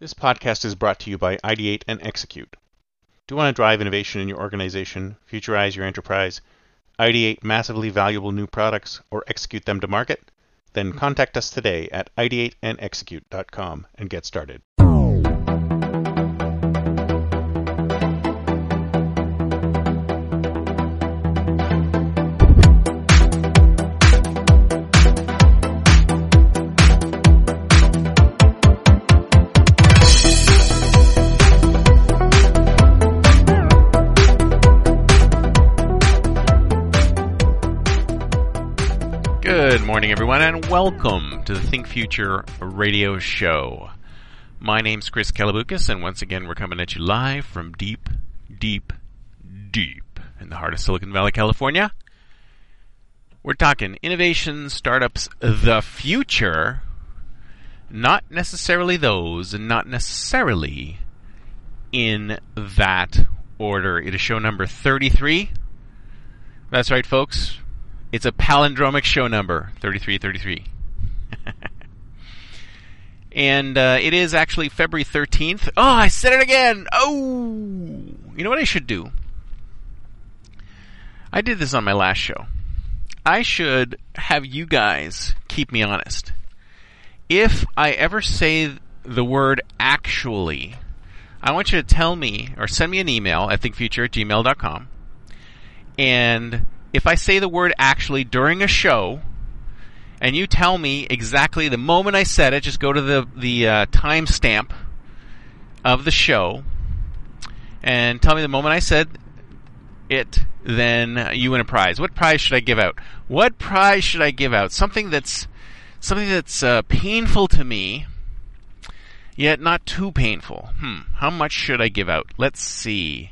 This podcast is brought to you by Ideate and Execute. Do you want to drive innovation in your organization, futurize your enterprise, ideate massively valuable new products, or execute them to market? Then contact us today at ideateandexecute.com and get started. Morning, everyone, and welcome to the Think Future radio show. My name's Chris Kalaboukis, and once again, we're coming at you live from deep, deep, deep in the heart of Silicon Valley, California. We're talking innovation, startups, the future, not necessarily those, and not necessarily in that order. It is show number 33. That's right, folks. It's a palindromic show number, 3333. and uh, it is actually February 13th. Oh, I said it again! Oh! You know what I should do? I did this on my last show. I should have you guys keep me honest. If I ever say the word actually, I want you to tell me or send me an email at thinkfuture at gmail.com and if I say the word actually during a show, and you tell me exactly the moment I said it, just go to the the uh, timestamp of the show, and tell me the moment I said it, then you win a prize. What prize should I give out? What prize should I give out? Something that's something that's uh, painful to me, yet not too painful. Hmm. How much should I give out? Let's see.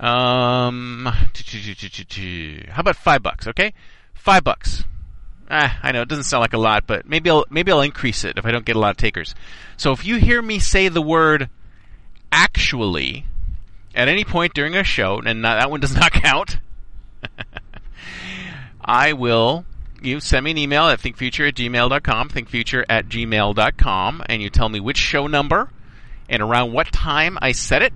Um, how about five bucks? Okay, five bucks. Ah, I know it doesn't sound like a lot, but maybe I'll maybe I'll increase it if I don't get a lot of takers. So if you hear me say the word actually at any point during a show, and not, that one does not count, I will. You send me an email at thinkfuture at gmail.com, thinkfuture at gmail.com, and you tell me which show number and around what time I said it,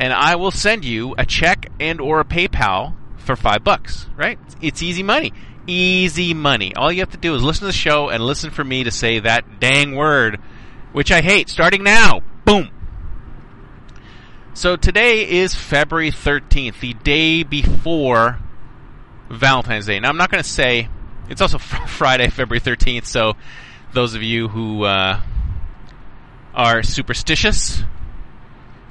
and I will send you a check and or a PayPal for five bucks. Right? It's easy money. Easy money. All you have to do is listen to the show and listen for me to say that dang word, which I hate. Starting now. Boom. So today is February 13th, the day before Valentine's Day. Now I'm not going to say it's also Friday, February 13th. So those of you who uh, are superstitious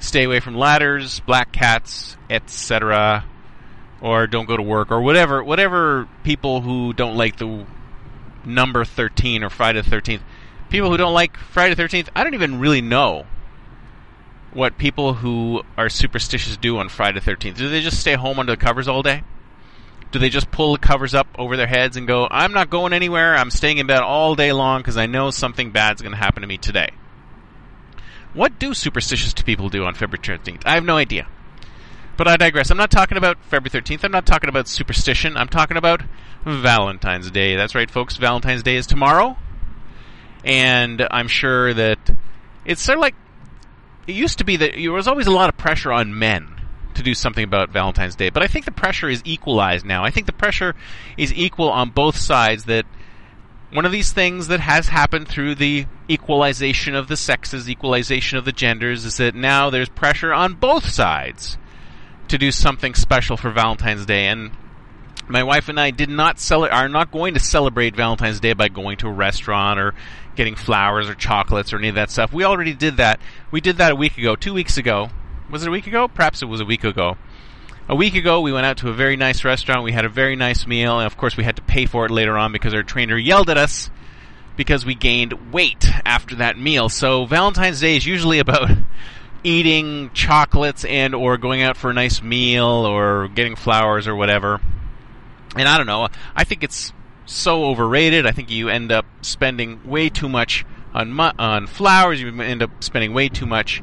stay away from ladders, black cats, etc., or don't go to work, or whatever. Whatever people who don't like the number thirteen or Friday the Thirteenth, people who don't like Friday the Thirteenth, I don't even really know what people who are superstitious do on Friday the Thirteenth. Do they just stay home under the covers all day? Do they just pull the covers up over their heads and go, "I'm not going anywhere. I'm staying in bed all day long because I know something bad's going to happen to me today." What do superstitious people do on February 13th? I have no idea. But I digress. I'm not talking about February 13th. I'm not talking about superstition. I'm talking about Valentine's Day. That's right, folks. Valentine's Day is tomorrow. And I'm sure that it's sort of like it used to be that there was always a lot of pressure on men to do something about Valentine's Day. But I think the pressure is equalized now. I think the pressure is equal on both sides that one of these things that has happened through the equalization of the sexes, equalization of the genders, is that now there's pressure on both sides to do something special for Valentine's Day. And my wife and I did not cel- are not going to celebrate Valentine's Day by going to a restaurant or getting flowers or chocolates or any of that stuff. We already did that. We did that a week ago, two weeks ago. Was it a week ago? Perhaps it was a week ago. A week ago, we went out to a very nice restaurant. We had a very nice meal, and of course, we had to pay for it later on because our trainer yelled at us because we gained weight after that meal. So Valentine's Day is usually about eating chocolates and or going out for a nice meal or getting flowers or whatever. And I don't know. I think it's so overrated. I think you end up spending way too much on mu- on flowers. You end up spending way too much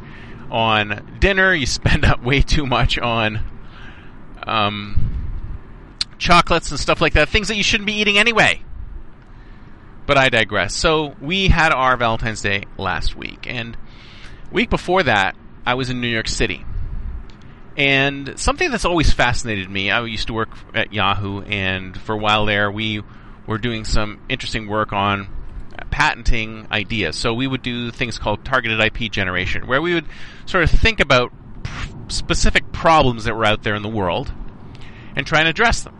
on dinner. You spend up way too much on um, chocolates and stuff like that, things that you shouldn't be eating anyway. But I digress. So we had our Valentine's Day last week, and Week before that, I was in New York City. And something that's always fascinated me, I used to work at Yahoo, and for a while there, we were doing some interesting work on patenting ideas. So we would do things called targeted IP generation, where we would sort of think about specific problems that were out there in the world and try and address them.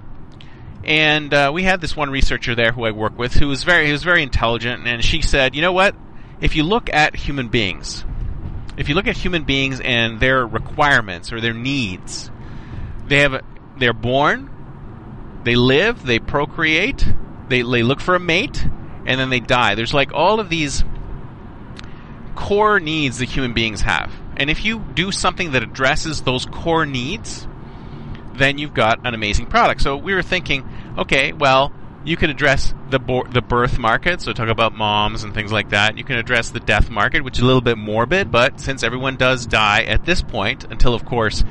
And uh, we had this one researcher there who I work with who was very, he was very intelligent, and she said, you know what? If you look at human beings, if you look at human beings and their requirements or their needs, they have, they're born, they live, they procreate, they, they look for a mate, and then they die. There's like all of these core needs that human beings have. And if you do something that addresses those core needs, then you've got an amazing product. So we were thinking, okay, well, you could address the bo- the birth market, so talk about moms and things like that. You can address the death market, which is a little bit morbid, but since everyone does die at this point, until of course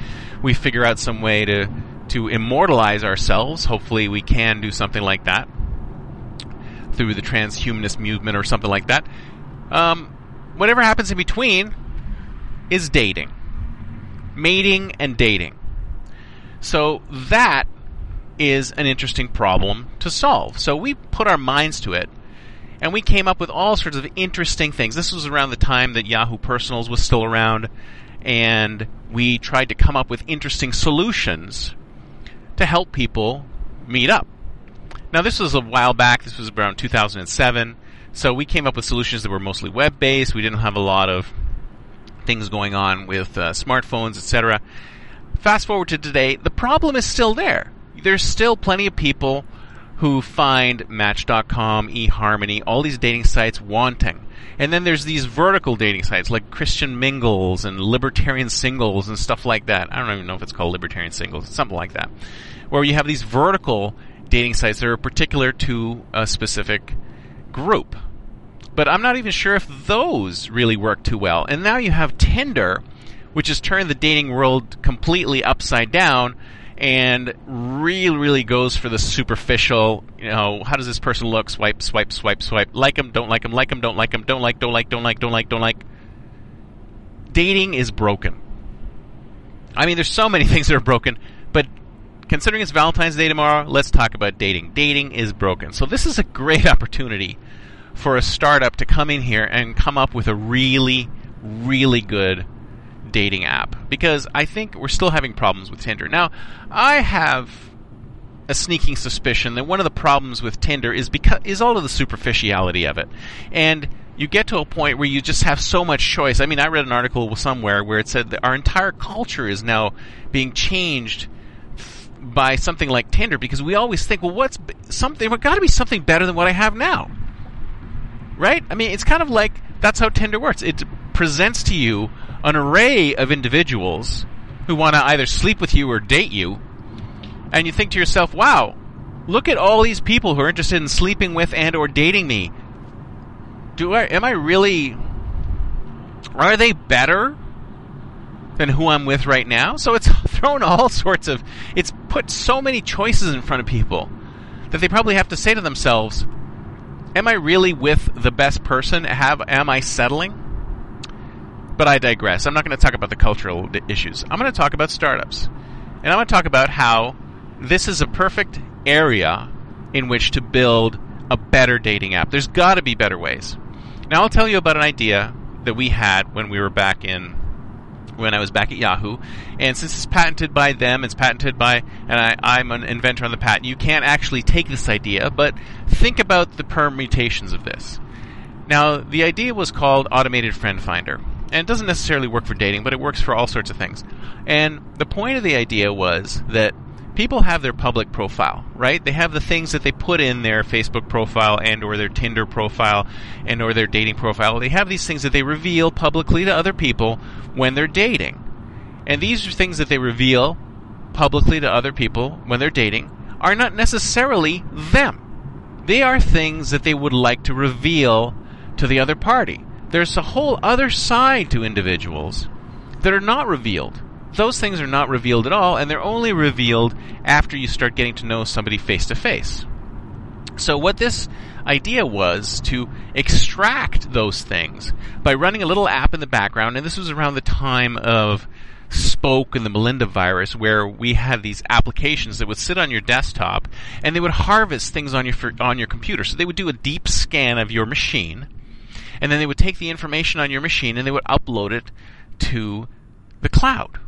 we figure out some way to to immortalize ourselves, hopefully we can do something like that through the transhumanist movement or something like that. Um, whatever happens in between is dating, mating, and dating. So that is an interesting problem to solve. So we put our minds to it and we came up with all sorts of interesting things. This was around the time that Yahoo Personals was still around, and we tried to come up with interesting solutions to help people meet up. Now, this was a while back. This was around 2007. So we came up with solutions that were mostly web based. We didn't have a lot of things going on with uh, smartphones, etc. Fast forward to today, the problem is still there. There's still plenty of people who find Match.com, eHarmony, all these dating sites wanting. And then there's these vertical dating sites like Christian Mingles and Libertarian Singles and stuff like that. I don't even know if it's called Libertarian Singles, something like that. Where you have these vertical dating sites that are particular to a specific group. But I'm not even sure if those really work too well. And now you have Tinder, which has turned the dating world completely upside down and really, really goes for the superficial, you know, how does this person look? Swipe, swipe, swipe, swipe. Like them, don't like them, like them, don't like them, don't like, don't like, don't like, don't like, don't like. Dating is broken. I mean, there's so many things that are broken, but considering it's Valentine's Day tomorrow, let's talk about dating. Dating is broken. So this is a great opportunity for a startup to come in here and come up with a really, really good dating app because I think we're still having problems with Tinder. Now, I have a sneaking suspicion that one of the problems with Tinder is because is all of the superficiality of it. And you get to a point where you just have so much choice. I mean, I read an article somewhere where it said that our entire culture is now being changed by something like Tinder because we always think, well, what's something? There's got to be something better than what I have now, right? I mean, it's kind of like that's how Tinder works. It presents to you an array of individuals who want to either sleep with you or date you, and you think to yourself, "Wow, look at all these people who are interested in sleeping with and or dating me. Do I am I really are they better than who I'm with right now. So it's thrown all sorts of, it's put so many choices in front of people that they probably have to say to themselves, am I really with the best person? Have, am I settling? But I digress. I'm not going to talk about the cultural issues. I'm going to talk about startups. And I'm going to talk about how this is a perfect area in which to build a better dating app. There's got to be better ways. Now, I'll tell you about an idea that we had when we were back in when I was back at Yahoo. And since it's patented by them, it's patented by, and I, am an inventor on the patent, you can't actually take this idea, but think about the permutations of this. Now, the idea was called Automated Friend Finder. And it doesn't necessarily work for dating, but it works for all sorts of things. And the point of the idea was that people have their public profile, right? They have the things that they put in their Facebook profile and or their Tinder profile and or their dating profile. They have these things that they reveal publicly to other people when they're dating. And these are things that they reveal publicly to other people when they're dating are not necessarily them. They are things that they would like to reveal to the other party. There's a whole other side to individuals that are not revealed those things are not revealed at all, and they're only revealed after you start getting to know somebody face to face. So what this idea was to extract those things by running a little app in the background, and this was around the time of Spoke and the Melinda virus, where we had these applications that would sit on your desktop and they would harvest things on your on your computer. So they would do a deep scan of your machine, and then they would take the information on your machine and they would upload it to the cloud.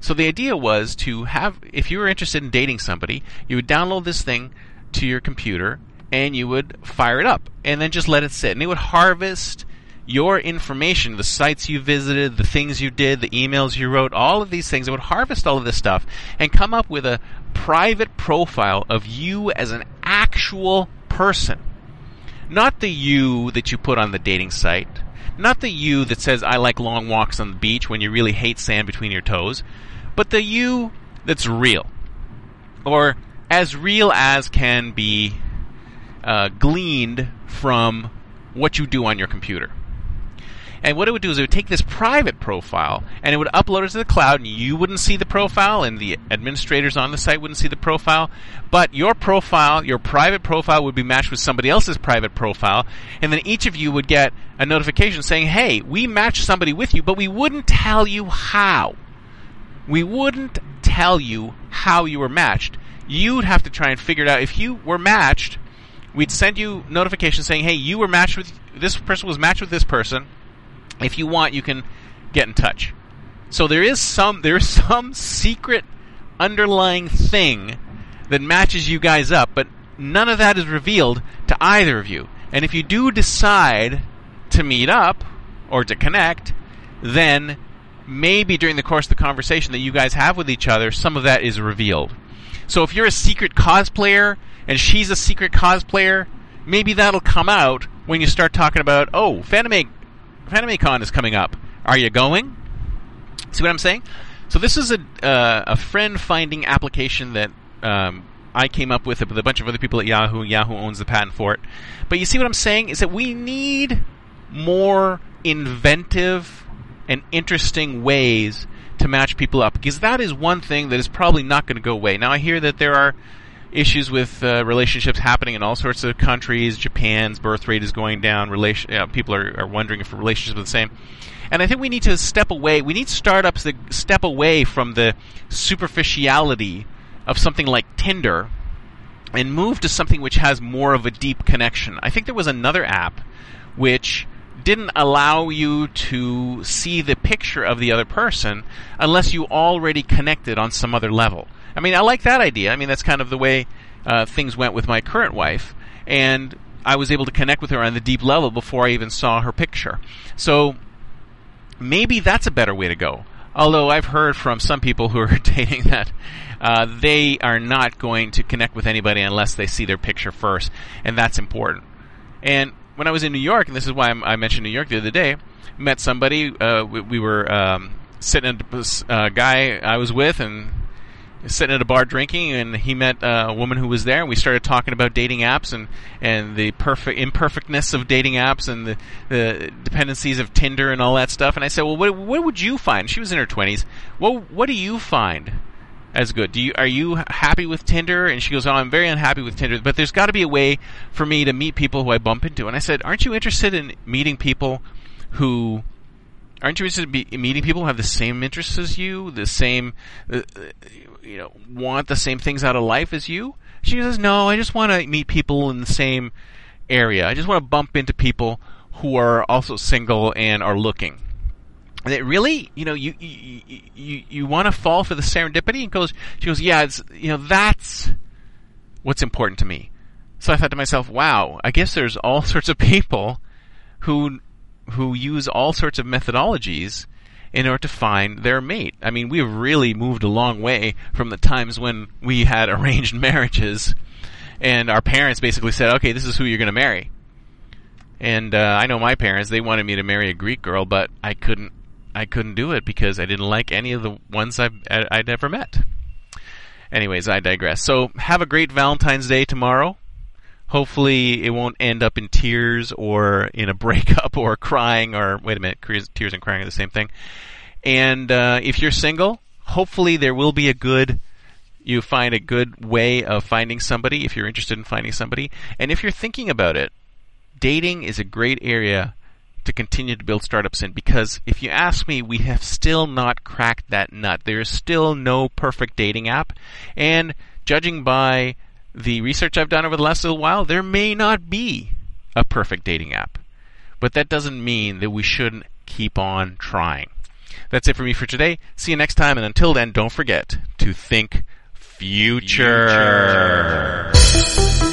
So the idea was to have, if you were interested in dating somebody, you would download this thing to your computer and you would fire it up and then just let it sit. And it would harvest your information, the sites you visited, the things you did, the emails you wrote, all of these things. It would harvest all of this stuff and come up with a private profile of you as an actual person. Not the you that you put on the dating site. Not the you that says, I like long walks on the beach when you really hate sand between your toes. But the you that's real. Or as real as can be uh, gleaned from what you do on your computer. And what it would do is it would take this private profile and it would upload it to the cloud, and you wouldn't see the profile, and the administrators on the site wouldn't see the profile. But your profile, your private profile, would be matched with somebody else's private profile, and then each of you would get a notification saying, "Hey, we matched somebody with you, but we wouldn't tell you how. We wouldn't tell you how you were matched. You'd have to try and figure it out. If you were matched." we'd send you notifications saying, "Hey, you were matched with this person was matched with this person. If you want, you can get in touch." So there is some there is some secret underlying thing that matches you guys up, but none of that is revealed to either of you. And if you do decide to meet up or to connect, then maybe during the course of the conversation that you guys have with each other, some of that is revealed. So if you're a secret cosplayer and she's a secret cosplayer, maybe that'll come out when you start talking about, oh, Fanime, FanimeCon is coming up. Are you going? See what I'm saying? So this is a uh, a friend finding application that um, I came up with with a bunch of other people at Yahoo. Yahoo owns the patent for it. But you see what I'm saying is that we need more inventive and interesting ways to match people up because that is one thing that is probably not going to go away. Now I hear that there are issues with uh, relationships happening in all sorts of countries. Japan's birth rate is going down. Relation, uh, people are, are wondering if relationships are the same. And I think we need to step away. We need startups that step away from the superficiality of something like Tinder and move to something which has more of a deep connection. I think there was another app which didn't allow you to see the picture of the other person unless you already connected on some other level. I mean, I like that idea. I mean, that's kind of the way uh, things went with my current wife, and I was able to connect with her on the deep level before I even saw her picture. So maybe that's a better way to go. Although I've heard from some people who are dating that uh, they are not going to connect with anybody unless they see their picture first, and that's important. And when I was in New York, and this is why I'm, i mentioned New York the other day, met somebody. Uh, we, we, were um, sitting at a uh, guy I was with, and sitting at a bar drinking, and he met uh, a woman who was there, and we started talking about dating apps and and the perfect imperfectness of dating apps and the, the dependencies of Tinder and all that stuff. And I said, well, what, what would you find? She was in her twenties. What what do you find? As good. Do you are you happy with Tinder? And she goes, "Oh, I'm very unhappy with Tinder, but there's got to be a way for me to meet people who I bump into." And I said, "Aren't you interested in meeting people who aren't you interested in meeting people who have the same interests as you, the same, uh, you know, want the same things out of life as you?" She says, "No, I just want to meet people in the same area. I just want to bump into people who are also single and are looking." That really, you know, you you you, you want to fall for the serendipity? And goes, she goes, yeah, it's you know that's what's important to me. So I thought to myself, wow, I guess there's all sorts of people who who use all sorts of methodologies in order to find their mate. I mean, we've really moved a long way from the times when we had arranged marriages, and our parents basically said, okay, this is who you're going to marry. And uh, I know my parents; they wanted me to marry a Greek girl, but I couldn't I couldn't do it because I didn't like any of the ones I've I'd ever met. Anyways, I digress. So have a great Valentine's Day tomorrow. Hopefully, it won't end up in tears or in a breakup or crying or wait a minute, tears and crying are the same thing. And uh, if you're single, hopefully there will be a good you find a good way of finding somebody if you're interested in finding somebody. And if you're thinking about it, dating is a great area to continue to build startups in because if you ask me, we have still not cracked that nut. There is still no perfect dating app. And judging by the research I've done over the last little while, there may not be a perfect dating app. But that doesn't mean that we shouldn't keep on trying. That's it for me for today. See you next time, and until then, don't forget to think future. future.